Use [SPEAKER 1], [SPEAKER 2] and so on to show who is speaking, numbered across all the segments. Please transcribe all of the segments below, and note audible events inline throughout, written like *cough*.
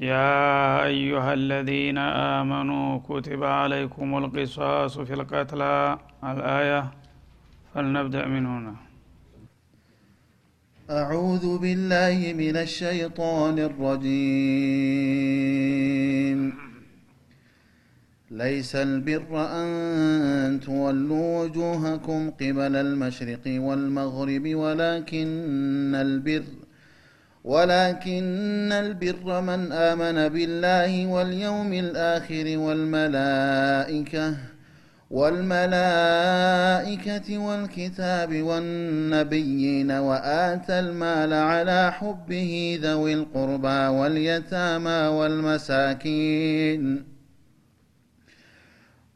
[SPEAKER 1] يا أيها الذين آمنوا كتب عليكم القصاص في القتلى. الآية فلنبدأ من هنا.
[SPEAKER 2] أعوذ بالله من الشيطان الرجيم. ليس البر أن تولوا وجوهكم قبل المشرق والمغرب ولكن البر ولكن البر من آمن بالله واليوم الآخر والملائكة والملائكة والكتاب والنبيين وآتى المال على حبه ذوي القربى واليتامى والمساكين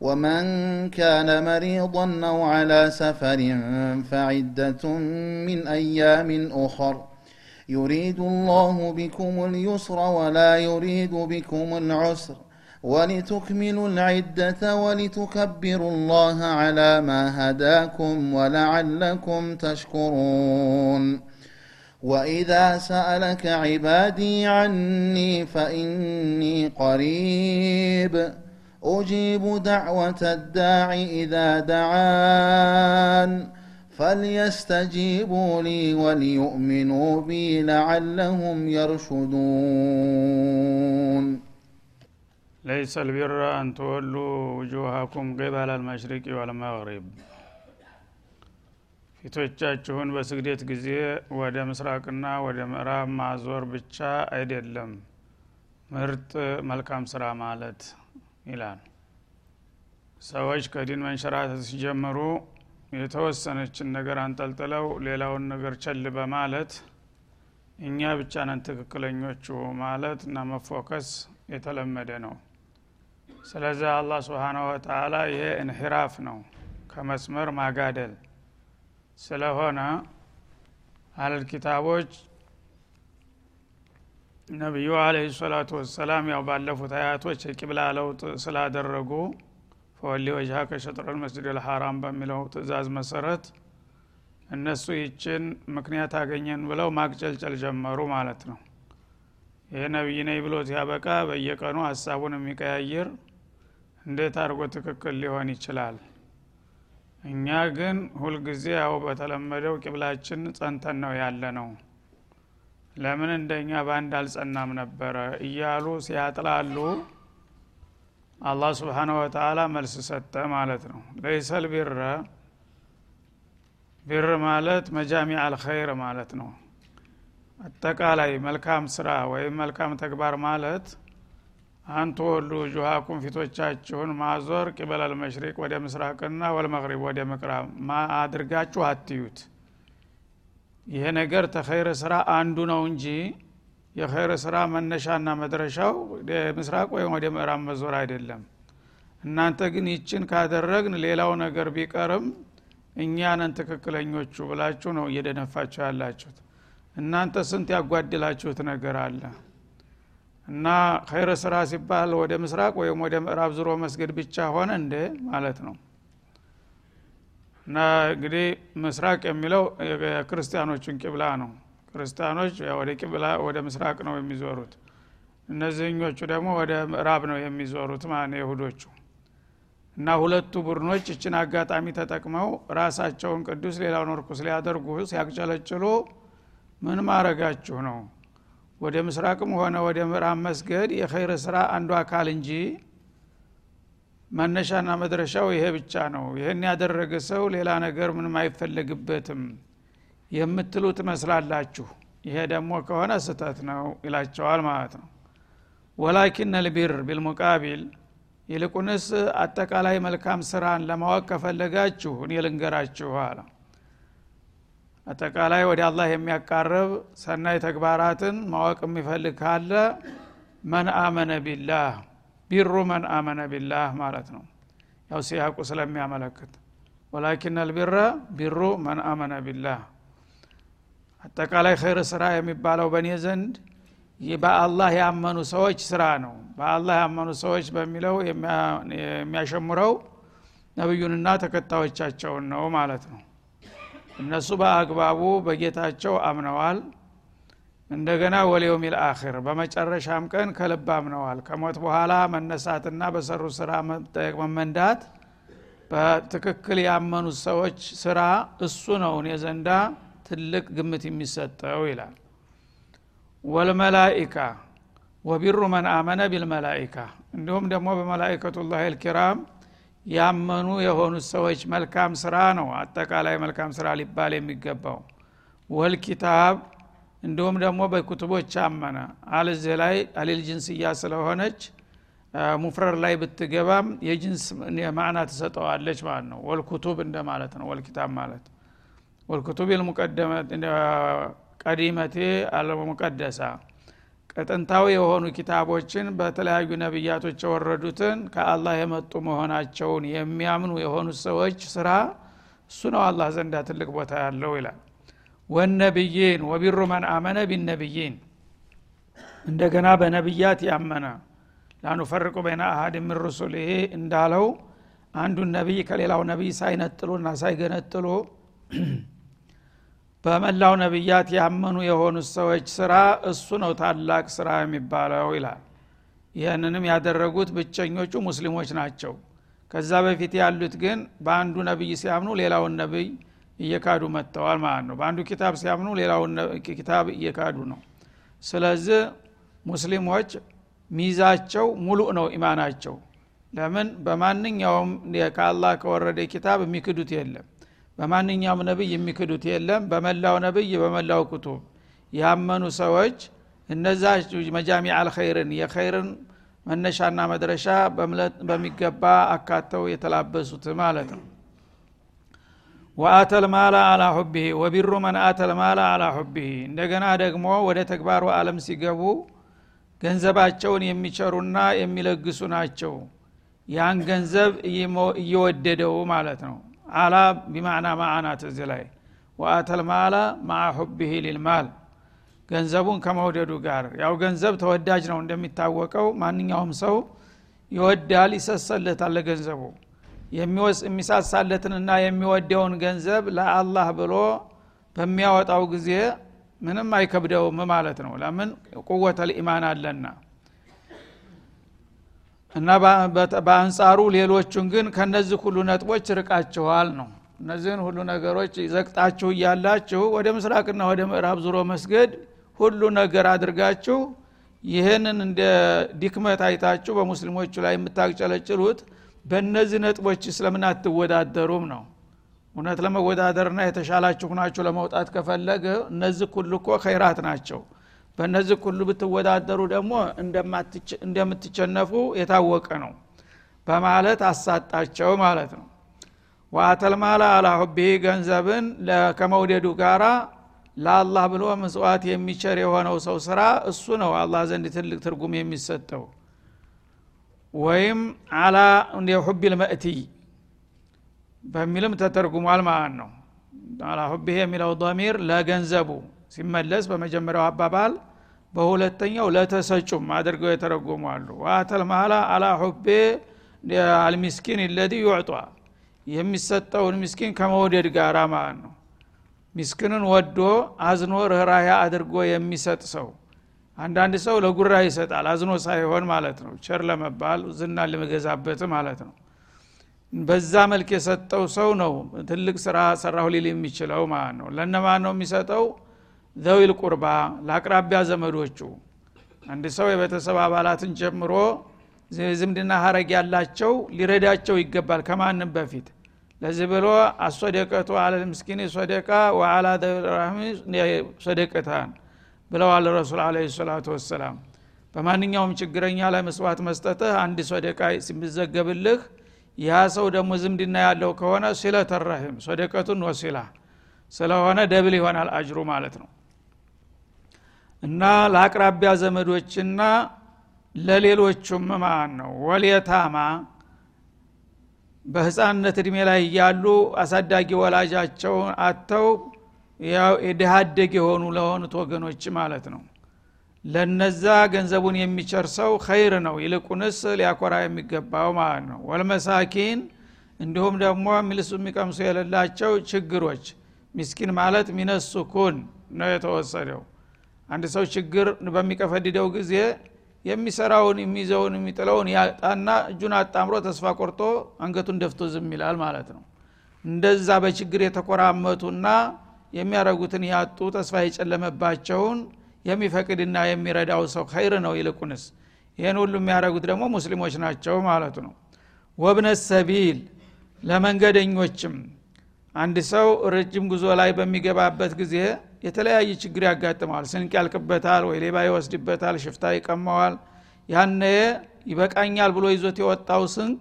[SPEAKER 2] ومن كان مريضا أو على سفر فعدة من أيام أخر. يريد الله بكم اليسر ولا يريد بكم العسر. ولتكملوا العدة ولتكبروا الله على ما هداكم ولعلكم تشكرون. وإذا سألك عبادي عني فإني قريب. أجيب دعوة الداع إذا دعان فليستجيبوا لي وليؤمنوا بي لعلهم يرشدون
[SPEAKER 1] ليس البر أن تولوا وجوهكم قبل المشرق والمغرب ፊቶቻችሁን በስግደት ጊዜ ወደ ምስራቅና ወደ ምዕራብ ማዞር ብቻ አይደለም ምርጥ መልካም ስራ ማለት ይላል። ሰዎች ከዲን መንሸራተት ሲጀምሩ የተወሰነችን ነገር አንጠልጥለው ሌላውን ነገር ቸል በማለት እኛ ብቻ ነን ትክክለኞቹ ማለት እና መፎከስ የተለመደ ነው። ስለዚህ አላህ ስብሓናሁ ወተላ ይሄ እንሂራፍ ነው ከመስመር ማጋደል ስለሆነ አለል ኪታቦች ነቢዩ አለህ ሰላቱ ወሰላም ያው ባለፉት አያቶች የቂብላ ለውጥ ስላደረጉ ፈወሊ ወጅሀ ከሸጥረል መስጅድ ልሐራም በሚለው ትእዛዝ መሰረት እነሱ ይችን ምክንያት አገኘን ብለው ማቅጨልጨል ጀመሩ ማለት ነው። ይህ ነቢይ ነኝ ብሎ ሲያበቃ በየቀኑ ሀሳቡን የሚቀያይር እንዴት አድርጎ ትክክል ሊሆን ይችላል? እኛ ግን ሁልጊዜ ያው በተለመደው ቂብላችን ጸንተን ነው ያለ ነው ለምን እንደኛ በአንድ አልጸናም ነበረ? እያሉ ሲያጥላሉ አላህ ስብሓነ ወተላ መልስ ሰጠ ማለት ነው። ለይሰል ቢረ ቢር ማለት መጃሚ አልኸይር ማለት ነው። አጠቃላይ መልካም ስራ ወይም መልካም ተግባር ማለት አንተ ወሉ ጁሃኩም ፊቶቻችሁን ማዞር ቂበለል መሽሪቅ ወደ ምስራቅና ወልመቅሪብ ወደ ምቅራብ አድርጋችሁ አትዩት ይሄ ነገር ተኸይር ስራ አንዱ ነው እንጂ የኸይር ስራ መነሻና መድረሻው ምስራቅ ወይም ወደ ምዕራብ መዞር አይደለም። እናንተ ግን ይችን ካደረግን ሌላው ነገር ቢቀርም እኛንን ትክክለኞቹ ብላችሁ ነው እየደነፋችሁ ያላችሁት። እናንተ ስንት ያጓድላችሁት ነገር አለ? እና ኸይረ ስራ ሲባል ወደ ምስራቅ ወይም ወደ ምዕራብ ዙሮ መስገድ ብቻ ሆነ እንደ ማለት ነው እንግዲህ ምስራቅ የሚለው የክርስቲያኖቹን ቂብላ ነው። ክርስቲያኖች ወደ ቂብላ ወደ ምስራቅ ነው የሚዞሩት። እነዚህኞቹ ደግሞ ወደ ምዕራብ ነው የሚዞሩት ማለት ነው የሁዶቹ እና ሁለቱ ቡድኖች እችን አጋጣሚ ተጠቅመው ራሳቸውን ቅዱስ ሌላውን ርኩስ ሊያደርጉ ሲያቅጨለጭሉ ምን ማድረጋችሁ ነው? ወደ ምስራቅም ሆነ ወደ ምዕራብ መስገድ የኸይር ስራ አንዱ አካል እንጂ መነሻና መድረሻው ይሄ ብቻ ነው። ይህን ያደረገ ሰው ሌላ ነገር ምንም አይፈለግበትም። የምትሉ ትመስላላችሁ። ይሄ ደግሞ ከሆነ ስተት ነው ይላቸዋል ማለት ነው። ወላኪን ልቢር ቢልሙቃቢል ይልቁንስ አጠቃላይ መልካም ስራን ለማወቅ ከፈለጋችሁ እኔ ልንገራችሁ አለ። አጠቃላይ ወደ አላህ የሚያቃርብ ሰናይ ተግባራትን ማወቅ የሚፈልግ ካለ መን አመነ ቢላህ ቢሩ መን አመነ ቢላህ ማለት ነው። ያው ሲያቁ ስለሚያመለክት። ወላኪን አልቢረ ቢሩ መን አመነ ቢላህ። አጠቃላይ ኸይር ስራ የሚባለው በእኔ ዘንድ በአላህ ያመኑ ሰዎች ስራ ነው። በአላህ ያመኑ ሰዎች በሚለው የሚያሸምረው ነቢዩንና ተከታዮቻቸውን ነው ማለት ነው። እነሱ በአግባቡ በጌታቸው አምነዋል እንደገና ወልየውሚል አኺር በመጨረሻም ቀን ከልብ አምነዋል ከሞት በኋላ መነሳትና በሰሩ ስራ መመንዳት በትክክል ያመኑት ሰዎች ስራ እሱ ነው እኔ ዘንዳ ትልቅ ግምት የሚሰጠው ይላል። ወልመላኢካ ወቢሩ መን አመነ ቢልመላኢካ እንዲሁም ደግሞ በመላኢከቱላህ ልኪራም ያመኑ የሆኑት ሰዎች መልካም ስራ ነው አጠቃላይ መልካም ስራ ሊባል የሚገባው። ወልኪታብ እንዲሁም ደግሞ በኩቱቦች አመነ። አልዚህ ላይ አሊል ጅንስያ ስለሆነች ሙፍረር ላይ ብትገባም የጅንስ ማዕና ትሰጠዋለች ማለት ነው። ወልኩቱብ እንደ ማለት ነው። ወልኪታብ ማለት ወልኩቱብ ቀዲመቴ አለሙቀደሳ። ቀጥንታዊ የሆኑ ኪታቦችን በተለያዩ ነቢያቶች የወረዱትን ከአላህ የመጡ መሆናቸውን የሚያምኑ የሆኑ ሰዎች ስራ እሱ ነው። አላህ ዘንዳ ትልቅ ቦታ ያለው ይላል ወነቢይን ወቢሩ መን አመነ ቢነቢይን እንደገና በነቢያት ያመነ። ላኑፈርቁ በይነ አሀድ ምን ሩሱልህ እንዳለው አንዱን ነቢይ ከሌላው ነቢይ ሳይነጥሉና ሳይገነጥሉ *clears throat* በመላው ነቢያት ያመኑ የሆኑት ሰዎች ስራ እሱ ነው ታላቅ ስራ የሚባለው ይላል። ይህንንም ያደረጉት ብቸኞቹ ሙስሊሞች ናቸው። ከዛ በፊት ያሉት ግን በአንዱ ነቢይ ሲያምኑ ሌላውን ነቢይ እየካዱ መጥተዋል ማለት ነው። በአንዱ ኪታብ ሲያምኑ ሌላውን ኪታብ እየካዱ ነው። ስለዚህ ሙስሊሞች ሚዛቸው ሙሉ ነው ኢማናቸው። ለምን? በማንኛውም ከአላህ ከወረደ ኪታብ የሚክዱት የለም። በማንኛውም ነብይ የሚክዱት የለም። በመላው ነብይ በመላው ኩቱብ። ያመኑ ሰዎች እነዛ መጃሚ አልኸይርን የኸይርን መነሻና መድረሻ በሚገባ አካተው የተላበሱት ማለት ነው ወአተል ማላ አላ ሁቢህ ወቢሩ መን አተል ማላ አላ ሁቢህ እንደገና ደግሞ ወደ ተግባሩ አለም ሲገቡ ገንዘባቸውን የሚቸሩና የሚለግሱ ናቸው። ያን ገንዘብ እየወደደው ማለት ነው። አላ ቢማዕና ማዕናት እዚ ላይ። ወአተል ማላ ማዓ ሁቢህ ሊልማል። ገንዘቡን ከመውደዱ ጋር። ያው ገንዘብ ተወዳጅ ነው እንደሚታወቀው። ማንኛውም ሰው ይወዳል ይሰሰለታል ለገንዘቡ የሚሳሳለትንና የሚወደውን ገንዘብ ለአላህ ብሎ በሚያወጣው ጊዜ ምንም አይከብደውም ማለት ነው። ለምን? ቁወተ ልኢማን አለና። እና በአንጻሩ ሌሎቹን ግን ከነዚህ ሁሉ ነጥቦች ርቃችኋል ነው። እነዚህን ሁሉ ነገሮች ዘቅጣችሁ እያላችሁ ወደ ምስራቅና ወደ ምዕራብ ዙሮ መስገድ ሁሉ ነገር አድርጋችሁ ይህንን እንደ ድክመት አይታችሁ በሙስሊሞቹ ላይ የምታቅጨለጭሉት በእነዚህ ነጥቦች ስለምን አትወዳደሩም ነው። እውነት ለመወዳደርና የተሻላችሁ ናችሁ ለመውጣት ከፈለገ እነዚህ ሁሉ እኮ ኸይራት ናቸው። በእነዚህ ሁሉ ብትወዳደሩ ደግሞ እንደምትቸነፉ የታወቀ ነው። በማለት አሳጣቸው ማለት ነው። ወአተልማላ አላ ሁቢ ገንዘብን ከመውደዱ ጋራ ለአላህ ብሎ ምጽዋት የሚቸር የሆነው ሰው ስራ እሱ ነው አላህ ዘንድ ትልቅ ትርጉም የሚሰጠው ወይም አላ ሁቢ ልመእቲ በሚልም ተተርጉሟል ማለት ነው። አላ ሁቢህ የሚለው ዶሚር ለገንዘቡ ሲመለስ በመጀመሪያው አባባል በሁለተኛው ለተሰጩም አድርገው የተረጎሙ አሉ ዋተል ማላ አላ ሁቤ አልሚስኪን ለዚ ዩዕጧ የሚሰጠውን ምስኪን ከመውደድ ጋራ ማለት ነው። ሚስኪንን ወዶ አዝኖ ርኅራያ አድርጎ የሚሰጥ ሰው አንዳንድ ሰው ለጉራ ይሰጣል አዝኖ ሳይሆን ማለት ነው። ቸር ለመባል ዝና ለመገዛበት ማለት ነው። በዛ መልክ የሰጠው ሰው ነው ትልቅ ስራ ሰራሁ ሊል የሚችለው ማለት ነው። ለነማን ነው የሚሰጠው? ዘዊል ቁርባ ለአቅራቢያ ዘመዶቹ። አንድ ሰው የቤተሰብ አባላትን ጨምሮ ዝምድና ሀረግ ያላቸው ሊረዳቸው ይገባል ከማንም በፊት። ለዚህ ብሎ الصدقة على المسكين صدقة وعلى صدقتان ብለዋል ረሱል عليه الصلاة والسلام። በማንኛውም ችግረኛ ላይ መስዋዕት መስጠትህ አንድ ሶደቃ ሲመዘገብልህ ያ ሰው ደግሞ ዝምድና ያለው ከሆነ صلة الرحم صدقة وصلة ስለሆነ double ይሆናል አጅሩ ማለት ነው። እና ለአቅራቢያ ዘመዶችና ለሌሎቹም ማለት ነው? ወልየታማ በህፃንነት እድሜ ላይ እያሉ አሳዳጊ ወላጃቸውን አተው የድሃ አደግ የሆኑ ለሆኑት ወገኖች ማለት ነው። ለነዛ ገንዘቡን የሚቸር ሰው ኸይር ነው። ይልቁንስ ሊያኮራ የሚገባው ማለት ነው። ወልመሳኪን እንዲሁም ደግሞ ሚልሱ የሚቀምሱ የሌላቸው ችግሮች ሚስኪን ማለት ሚነሱኩን ነው የተወሰደው። አንድ ሰው ችግር በሚቀፈድደው ጊዜ የሚሰራውን የሚይዘውን የሚጥለውን ያጣና እጁን አጣምሮ ተስፋ ቆርጦ አንገቱን ደፍቶ ዝም ይላል ማለት ነው። እንደዛ በችግር የተኮራመቱና የሚያረጉትን ያጡ ተስፋ የጨለመባቸውን የሚፈቅድና የሚረዳው ሰው ኸይር ነው ይልቁንስ ይህን ሁሉ የሚያደረጉት ደግሞ ሙስሊሞች ናቸው ማለቱ ነው። ወብነ ሰቢል ለመንገደኞችም አንድ ሰው ረጅም ጉዞ ላይ በሚገባበት ጊዜ የተለያየ ችግር ያጋጥመዋል። ስንቅ ያልቅበታል ወይ ሌባ ይወስድበታል ሽፍታ ይቀማዋል ያነ ይበቃኛል ብሎ ይዞት የወጣው ስንቅ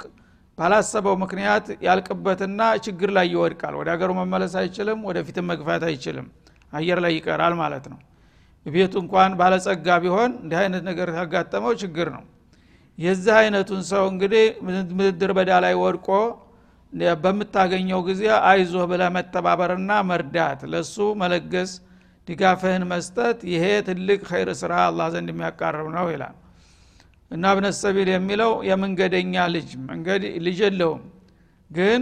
[SPEAKER 1] ባላሰበው ምክንያት ያልቅበትና ችግር ላይ ይወድቃል። ወደ ሀገሩ መመለስ አይችልም ወደፊትም መግፋት አይችልም። አየር ላይ ይቀራል ማለት ነው። ቤቱ እንኳን ባለጸጋ ቢሆን እንዲህ አይነት ነገር ካጋጠመው ችግር ነው። የዚህ አይነቱን ሰው እንግዲህ ምድር በዳ ላይ ወድቆ በምታገኘው ጊዜ አይዞህ ብለ መተባበርና መርዳት ለሱ መለገስ ድጋፍህን መስጠት ይሄ ትልቅ ኸይር ስራ አላህ ዘንድ የሚያቃርብ ነው ይላል እና እብነ ሰቢል የሚለው የመንገደኛ ልጅ መንገድ ልጅ የለውም። ግን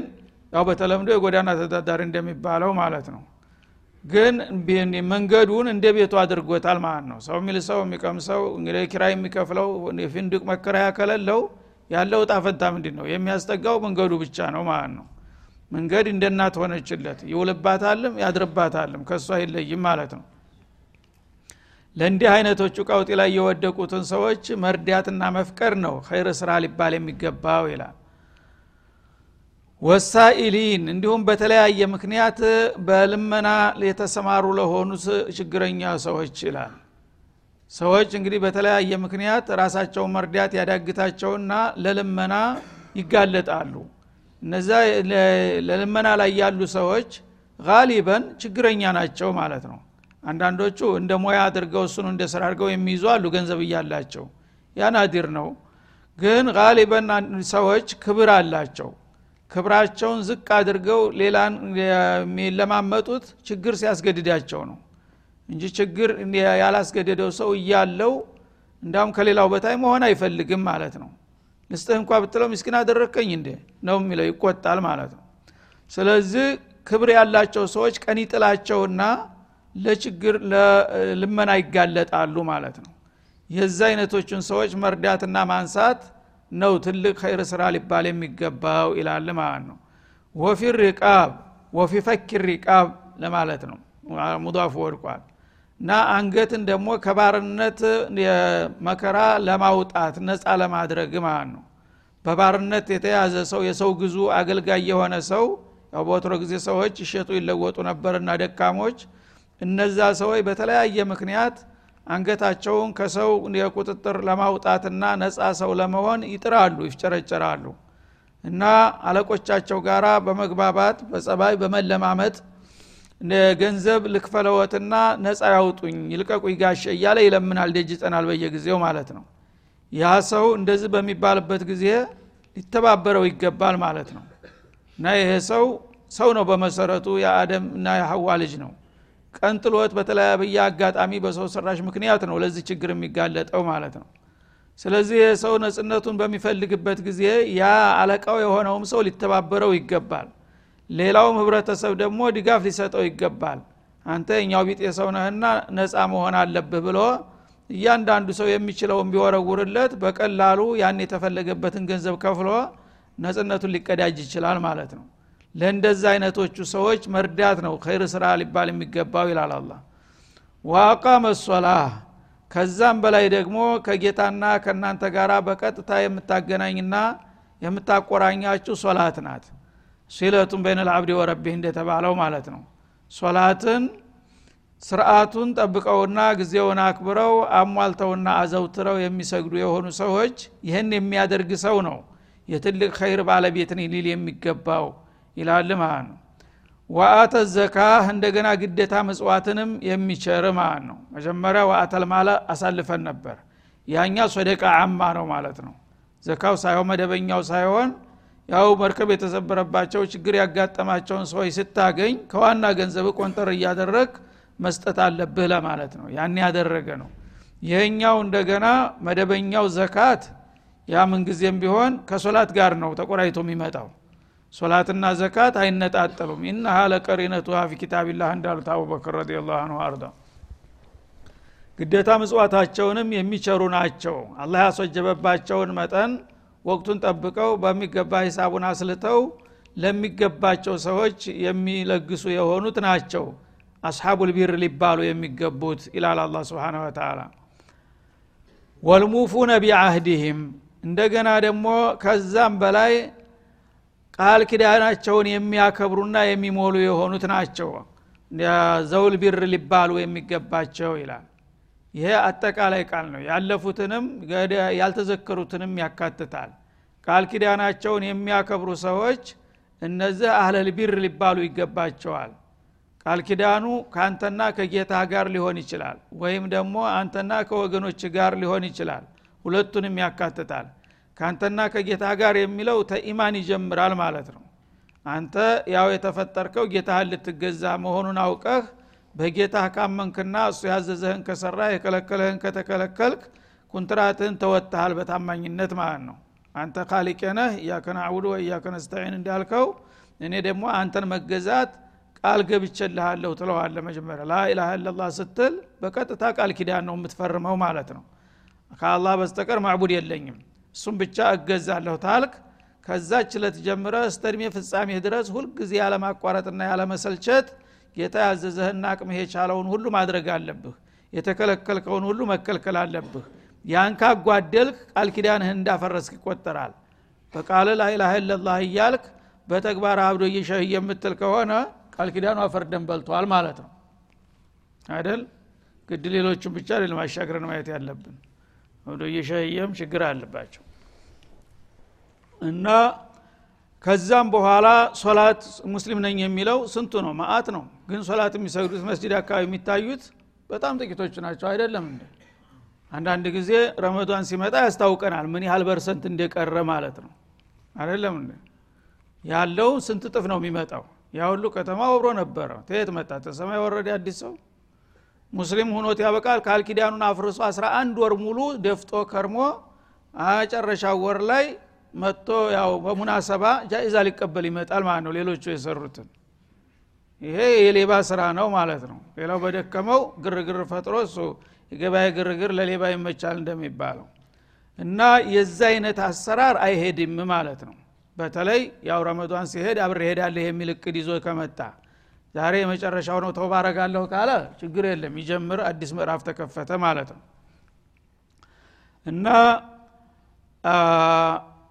[SPEAKER 1] ያው በተለምዶ የጎዳና ተዳዳሪ እንደሚባለው ማለት ነው። ግን መንገዱን እንደ ቤቱ አድርጎታል ማለት ነው። ሰው የሚልሰው የሚቀምሰው እንግዲህ ኪራይ የሚከፍለው ፍንድቅ መከራያ ከሌለው ያለው ጣፈንታ ምንድ ነው የሚያስጠጋው መንገዱ ብቻ ነው ማለት ነው። መንገድ እንደ እናት ሆነችለት። ይውልባታልም ያድርባታልም ከእሱ አይለይም ማለት ነው ለእንዲህ አይነቶቹ ቀውጢ ላይ የወደቁትን ሰዎች መርዳትና መፍቀር ነው ኸይር ስራ ሊባል የሚገባው ይላል። ወሳኢሊን እንዲሁም በተለያየ ምክንያት በልመና የተሰማሩ ለሆኑ ችግረኛ ሰዎች ይላል። ሰዎች እንግዲህ በተለያየ ምክንያት ራሳቸውን መርዳት ያዳግታቸውና ለልመና ይጋለጣሉ። እነዛ ለልመና ላይ ያሉ ሰዎች ጋሊበን ችግረኛ ናቸው ማለት ነው አንዳንዶቹ እንደ ሙያ አድርገው እሱን እንደ ስራ አድርገው የሚይዙ አሉ ገንዘብ እያላቸው። ያ ናዲር ነው። ግን ጋሊበን ሰዎች ክብር አላቸው። ክብራቸውን ዝቅ አድርገው ሌላን የሚለማመጡት ችግር ሲያስገድዳቸው ነው እንጂ ችግር ያላስገደደው ሰው እያለው እንዳውም ከሌላው በታይ መሆን አይፈልግም ማለት ነው። ልስጥህ እንኳ ብትለው ምስኪን አደረግከኝ እንዴ ነው የሚለው ይቆጣል ማለት ነው። ስለዚህ ክብር ያላቸው ሰዎች ቀን ይጥላቸውና ለችግር ለልመና ይጋለጣሉ ማለት ነው። የዛ አይነቶቹን ሰዎች መርዳትና ማንሳት ነው ትልቅ ኸይር ስራ ሊባል የሚገባው ይላል ማለት ነው። ወፊ ሪቃብ ወፊ ፈኪ ሪቃብ ለማለት ነው። ሙዳፉ ወድቋል። እና አንገትን ደግሞ ከባርነት መከራ ለማውጣት ነፃ ለማድረግ ማለት ነው። በባርነት የተያዘ ሰው የሰው ግዙ አገልጋይ የሆነ ሰው ያው በወትሮ ጊዜ ሰዎች ይሸጡ ይለወጡ ነበርና ደካሞች እነዛ ሰዎች በተለያየ ምክንያት አንገታቸውን ከሰው የቁጥጥር ለማውጣትና ነፃ ሰው ለመሆን ይጥራሉ ይፍጨረጨራሉ እና አለቆቻቸው ጋራ በመግባባት በጸባይ በመለማመጥ ገንዘብ ልክፈለወትና ነፃ ያውጡኝ ይልቀቁኝ ጋሸ እያለ ይለምናል ደጅ ይጠናል በየጊዜው ማለት ነው። ያ ሰው እንደዚህ በሚባልበት ጊዜ ሊተባበረው ይገባል ማለት ነው። እና ይሄ ሰው ሰው ነው በመሰረቱ የአደም እና የሐዋ ልጅ ነው ቀንጥሎት በተለያየ አጋጣሚ በሰው ሰራሽ ምክንያት ነው ለዚህ ችግር የሚጋለጠው ማለት ነው። ስለዚህ ሰው ነጽነቱን በሚፈልግበት ጊዜ ያ አለቃው የሆነውም ሰው ሊተባበረው ይገባል። ሌላውም ህብረተሰብ ደግሞ ድጋፍ ሊሰጠው ይገባል። አንተ እኛው ቢጤ ሰው ነህና ነፃ መሆን አለብህ ብሎ እያንዳንዱ ሰው የሚችለውን ቢወረውርለት በቀላሉ ያን የተፈለገበትን ገንዘብ ከፍሎ ነጽነቱን ሊቀዳጅ ይችላል ማለት ነው ለእንደዛ አይነቶቹ ሰዎች መርዳት ነው። ኸይር ስራ ሊባል የሚገባው ይላል አላ ዋቃመ ሶላህ ከዛም በላይ ደግሞ ከጌታና ከእናንተ ጋር በቀጥታ የምታገናኝና የምታቆራኛችሁ ሶላት ናት። ሲለቱን በይነ ልአብድ ወረቢህ እንደተባለው ማለት ነው። ሶላትን ስርአቱን ጠብቀውና ጊዜውን አክብረው አሟልተውና አዘውትረው የሚሰግዱ የሆኑ ሰዎች ይህን የሚያደርግ ሰው ነው። የትልቅ ኸይር ባለቤትን ሊል የሚገባው ይላል ማለት ነው። ወአተ ዘካህ እንደገና ግዴታ ምጽዋትንም የሚቸር ማለት ነው። መጀመሪያ ወአተል ማለ አሳልፈን ነበር። ያኛ ሶደቃ አማ ነው ማለት ነው። ዘካው ሳይሆን መደበኛው ሳይሆን ያው መርከብ የተሰበረባቸው ችግር ያጋጠማቸውን ሰዎች ስታገኝ ከዋና ገንዘብ ቆንጠር እያደረግ መስጠት አለብህ ለማለት ነው። ያን ያደረገ ነው። ይህኛው እንደገና መደበኛው ዘካት ያ ምንጊዜም ቢሆን ከሶላት ጋር ነው ተቆራይቶ የሚመጣው ሶላትና ዘካት አይነጣጠሉም። ኢነሃ ለቀሪነቱሃ ፊ ኪታቢላህ እንዳሉት አቡበክር ረዲ ላሁ አንሁ አርዳ ግዴታ ምጽዋታቸውንም የሚቸሩ ናቸው። አላህ ያስወጀበባቸውን መጠን ወቅቱን ጠብቀው በሚገባ ሂሳቡን አስልተው ለሚገባቸው ሰዎች የሚለግሱ የሆኑት ናቸው። አስሓቡል ቢር ሊባሉ የሚገቡት ይላል አላ ስብን ወተላ ወልሙፉነ ቢአህዲህም እንደገና ደግሞ ከዛም በላይ ቃል ኪዳናቸውን የሚያከብሩና የሚሞሉ የሆኑት ናቸው። ዘውል ቢር ሊባሉ የሚገባቸው ይላል። ይሄ አጠቃላይ ቃል ነው። ያለፉትንም ያልተዘከሩትንም ያካትታል። ቃል ኪዳናቸውን የሚያከብሩ ሰዎች እነዚህ አህለል ቢር ሊባሉ ይገባቸዋል። ቃል ኪዳኑ ከአንተና ከጌታ ጋር ሊሆን ይችላል ወይም ደግሞ አንተና ከወገኖች ጋር ሊሆን ይችላል። ሁለቱንም ያካትታል ከአንተና ከጌታ ጋር የሚለው ተኢማን ይጀምራል ማለት ነው። አንተ ያው የተፈጠርከው ጌታህን ልትገዛ መሆኑን አውቀህ በጌታህ ካመንክና እሱ ያዘዘህን ከሰራ የከለከለህን ከተከለከልክ ኩንትራትህን ተወጥሃል በታማኝነት ማለት ነው። አንተ ካሊቄ ነህ እያከ ናዕቡድ ወእያከ ነስተዒን እንዳልከው እኔ ደግሞ አንተን መገዛት ቃል ገብቼልሃለሁ ትለዋለ መጀመሪያ። ላኢላሃ ኢላላህ ስትል በቀጥታ ቃል ኪዳን ነው የምትፈርመው ማለት ነው። ከአላህ በስተቀር ማዕቡድ የለኝም እሱም ብቻ እገዛለሁ ታልክ። ከዛች ለት ጀምረ እስተ እድሜ ፍጻሜ ድረስ ሁልጊዜ ያለማቋረጥና ያለመሰልቸት ጌታ ያዘዘህና አቅምህ የቻለውን ሁሉ ማድረግ አለብህ። የተከለከልከውን ሁሉ መከልከል አለብህ። ያን ካጓደልክ ቃል ኪዳንህ እንዳፈረስክ ይቆጠራል። በቃል ላኢላሃ ኢለላህ እያልክ በተግባር አብዶ እየሸህ የምትል ከሆነ ቃል ኪዳኑ አፈርደን በልቷል ማለት ነው። አይደል? ግድ ሌሎቹም ብቻ ሌል ማሻገርን ማየት ያለብን። ወደ እየሸህየም ችግር አለባቸው እና ከዛም በኋላ ሶላት ሙስሊም ነኝ የሚለው ስንቱ ነው? ማአት ነው። ግን ሶላት የሚሰግዱት መስጅድ አካባቢ የሚታዩት በጣም ጥቂቶች ናቸው። አይደለም እንደ አንዳንድ ጊዜ ረመዷን ሲመጣ ያስታውቀናል ምን ያህል በርሰንት እንደቀረ ማለት ነው። አይደለም እንደ ያለው ስንት ጥፍ ነው የሚመጣው? ያ ሁሉ ከተማ ወብሮ ነበረ። ተየት መጣ? ተሰማይ ወረደ አዲስ ሰው? ሙስሊም ሁኖት ያበቃል። ቃል ኪዳኑን አፍርሶ 11 ወር ሙሉ ደፍጦ ከርሞ አጨረሻው ወር ላይ መጥቶ ያው በሙናሰባ ጃኢዛ ሊቀበል ይመጣል ማለት ነው። ሌሎቹ የሰሩትን ይሄ የሌባ ስራ ነው ማለት ነው። ሌላው በደከመው ግርግር ፈጥሮ እሱ የገበያ ግርግር ለሌባ ይመቻል እንደሚባለው እና የዛ አይነት አሰራር አይሄድም ማለት ነው። በተለይ ያው ረመዷን ሲሄድ አብር ሄዳለህ የሚል እቅድ ይዞ ከመጣ ዛሬ የመጨረሻው ነው ተባረጋለሁ ካለ ችግር የለም ይጀምር አዲስ ምዕራፍ ተከፈተ ማለት ነው። እና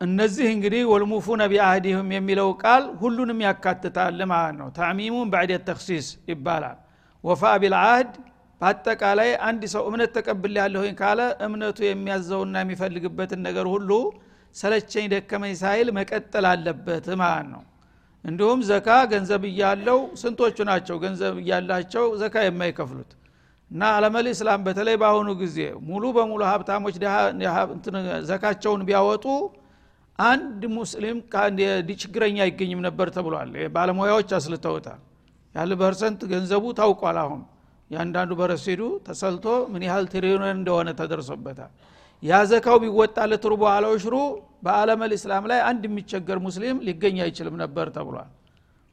[SPEAKER 1] እነዚህ እንግዲህ ወልሙፉነ ቢአህዲህም የሚለው ቃል ሁሉንም ያካትታል ማለት ነው። ታዕሚሙን ባዕድ ተክሲስ ይባላል። ወፋ ቢልአህድ በአጠቃላይ አንድ ሰው እምነት ተቀብል ያለሁኝ ካለ እምነቱ የሚያዘውና የሚፈልግበትን ነገር ሁሉ ሰለቸኝ ደከመኝ ሳይል መቀጠል አለበት ማለት ነው። እንዲሁም ዘካ ገንዘብ እያለው ስንቶቹ ናቸው ገንዘብ እያላቸው ዘካ የማይከፍሉት? እና አለመል እስላም በተለይ በአሁኑ ጊዜ ሙሉ በሙሉ ሀብታሞች ዘካቸውን ቢያወጡ አንድ ሙስሊም ችግረኛ አይገኝም ነበር ተብሏል። ባለሙያዎች አስልተውታል። ያለ percent ገንዘቡ ታውቋል። አሁን ያንዳንዱ በረሲዱ ተሰልቶ ምን ያህል ትሪሊዮን እንደሆነ ተደርሶበታል። ያ ዘካው ቢወጣለት ربع العشر በ عالم الإسلام ላይ አንድ የሚቸገር ሙስሊም ሊገኝ አይችልም ነበር ተብሏል።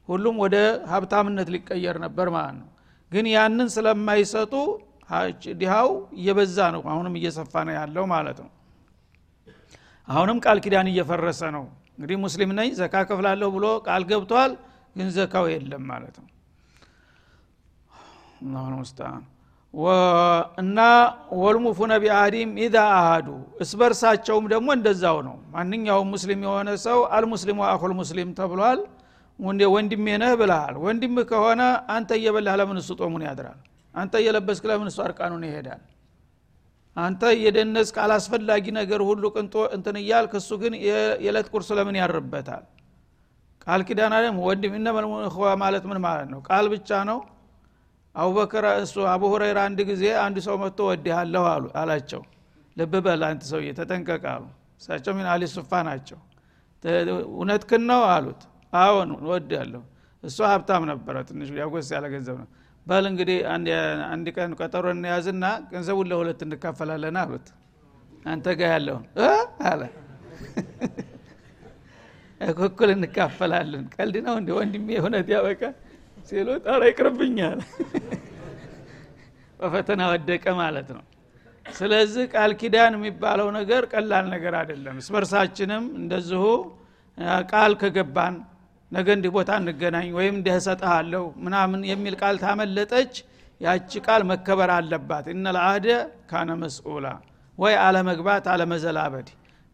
[SPEAKER 1] ሁሉም ወደ ሀብታምነት ሊቀየር ነበር ማለት ነው። ግን ያንን ስለማይሰጡ ድሃው እየበዛ ነው። አሁንም እየሰፋ ነው ያለው ማለት ነው አሁንም ቃል ኪዳን እየፈረሰ ነው። እንግዲህ ሙስሊም ነኝ ዘካ ከፍላለሁ ብሎ ቃል ገብቷል ግን ዘካው የለም ማለት ነው። አላሁ ሙስተአን እና ወልሙፉነ ቢአህዲም ኢዛ አሃዱ። እስበርሳቸውም ደግሞ እንደዛው ነው። ማንኛውም ሙስሊም የሆነ ሰው አልሙስሊሙ አኩል ሙስሊም ተብሏል። ወንድሜ ነህ ብልሃል ወንድም ከሆነ አንተ እየበላህ ለምን እሱ ጦሙን ያድራል? አንተ እየለበስክ ለምን እሱ አርቃኑን ይሄዳል አንተ እየደነስክ አላስፈላጊ ነገር ሁሉ ቅንጦ እንትን እያልክ እሱ ግን የዕለት ቁርስ ለምን ያርበታል ቃል ኪዳን አለም ወንድም እነመልሙእኽዋ ማለት ምን ማለት ነው? ቃል ብቻ ነው? አቡበክር እሱ አቡ ሁረይራ አንድ ጊዜ አንድ ሰው መጥቶ ወድሃለሁ አሉ አላቸው። ልብ በል አንተ ሰውዬ ተጠንቀቅ አሉ። እሳቸው ሚን አሊ ሱፋ ናቸው። እውነትክን ነው አሉት። አዎን ወዳለሁ እሱ ሀብታም ነበረ ትንሽ ያጎስ ያለ ገንዘብ ነው በል እንግዲህ አንድ ቀን ቀጠሮ እንያዝና ገንዘቡን ለሁለት እንካፈላለን አሉት። አንተ ጋ ያለውን አለ። *laughs* እኩል እንካፈላለን። ቀልድ ነው እንዲ ወንድሜ እውነት ያበቃ ሲሉት አረ ይቅርብኛል *laughs* በፈተና ወደቀ ማለት ነው። ስለዚህ ቃል ኪዳን የሚባለው ነገር ቀላል ነገር አይደለም። እስበርሳችንም እንደዚሁ ቃል ከገባን ነገ እንዲህ ቦታ እንገናኝ ወይም እንዲህ እሰጥሃለሁ ምናምን የሚል ቃል ታመለጠች። ያቺ ቃል መከበር አለባት። እነ ለአህደ ካነ መስኡላ ወይ አለመግባት አለመዘላበድ።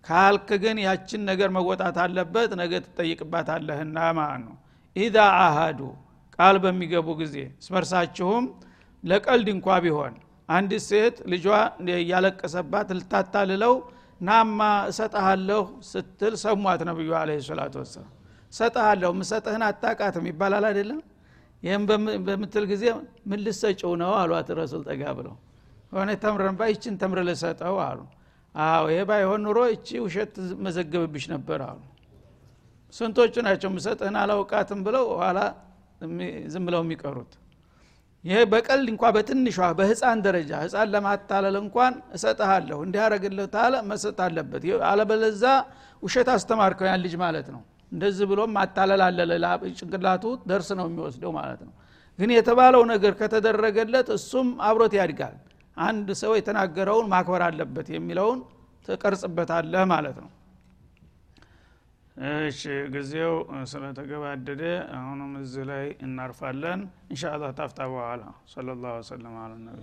[SPEAKER 1] ካልክ ግን ያችን ነገር መወጣት አለበት ነገ ትጠይቅባታለህና ማለት ነው። ኢዛ አሃዱ ቃል በሚገቡ ጊዜ እስመርሳችሁም ለቀልድ እንኳ ቢሆን አንዲት ሴት ልጇ እያለቀሰባት ልታታልለው ናማ እሰጠሃለሁ ስትል ሰሟት ነብዩ አለ ሰላቱ ወሰላም እሰጠሃለሁ ምሰጥህን አታቃትም ይባላል አይደለም? ይህም በምትል ጊዜ ምን ልሰጭው ነው አሏት ረሱል ጠጋ ብለው። ሆነ ተምረን ይችን ተምር ልሰጠው አሉ። አዎ ይሄ ባይሆን ኑሮ እቺ ውሸት መዘገብብሽ ነበር አሉ። ስንቶቹ ናቸው ምሰጥህን አላውቃትም ብለው ኋላ ዝም ብለው የሚቀሩት? ይሄ በቀል እንኳ በትንሿ በህፃን ደረጃ ህፃን ለማታለል እንኳን እሰጥሃለሁ እንዲያረግልህ ታለ መሰጥ አለበት። አለበለዛ ውሸት አስተማርከው ያን ልጅ ማለት ነው እንደዚህ ብሎም ማታለል ጭንቅላቱ ደርስ ነው የሚወስደው ማለት ነው። ግን የተባለው ነገር ከተደረገለት እሱም አብሮት ያድጋል። አንድ ሰው የተናገረውን ማክበር አለበት የሚለውን ትቀርጽበታለህ ማለት ነው። እሺ ጊዜው ስለተገባደደ አሁንም እዚህ ላይ እናርፋለን። እንሻ አላህ ታፍታ በኋላ። ሰለ ላሁ ወሰለም አለ ነቢ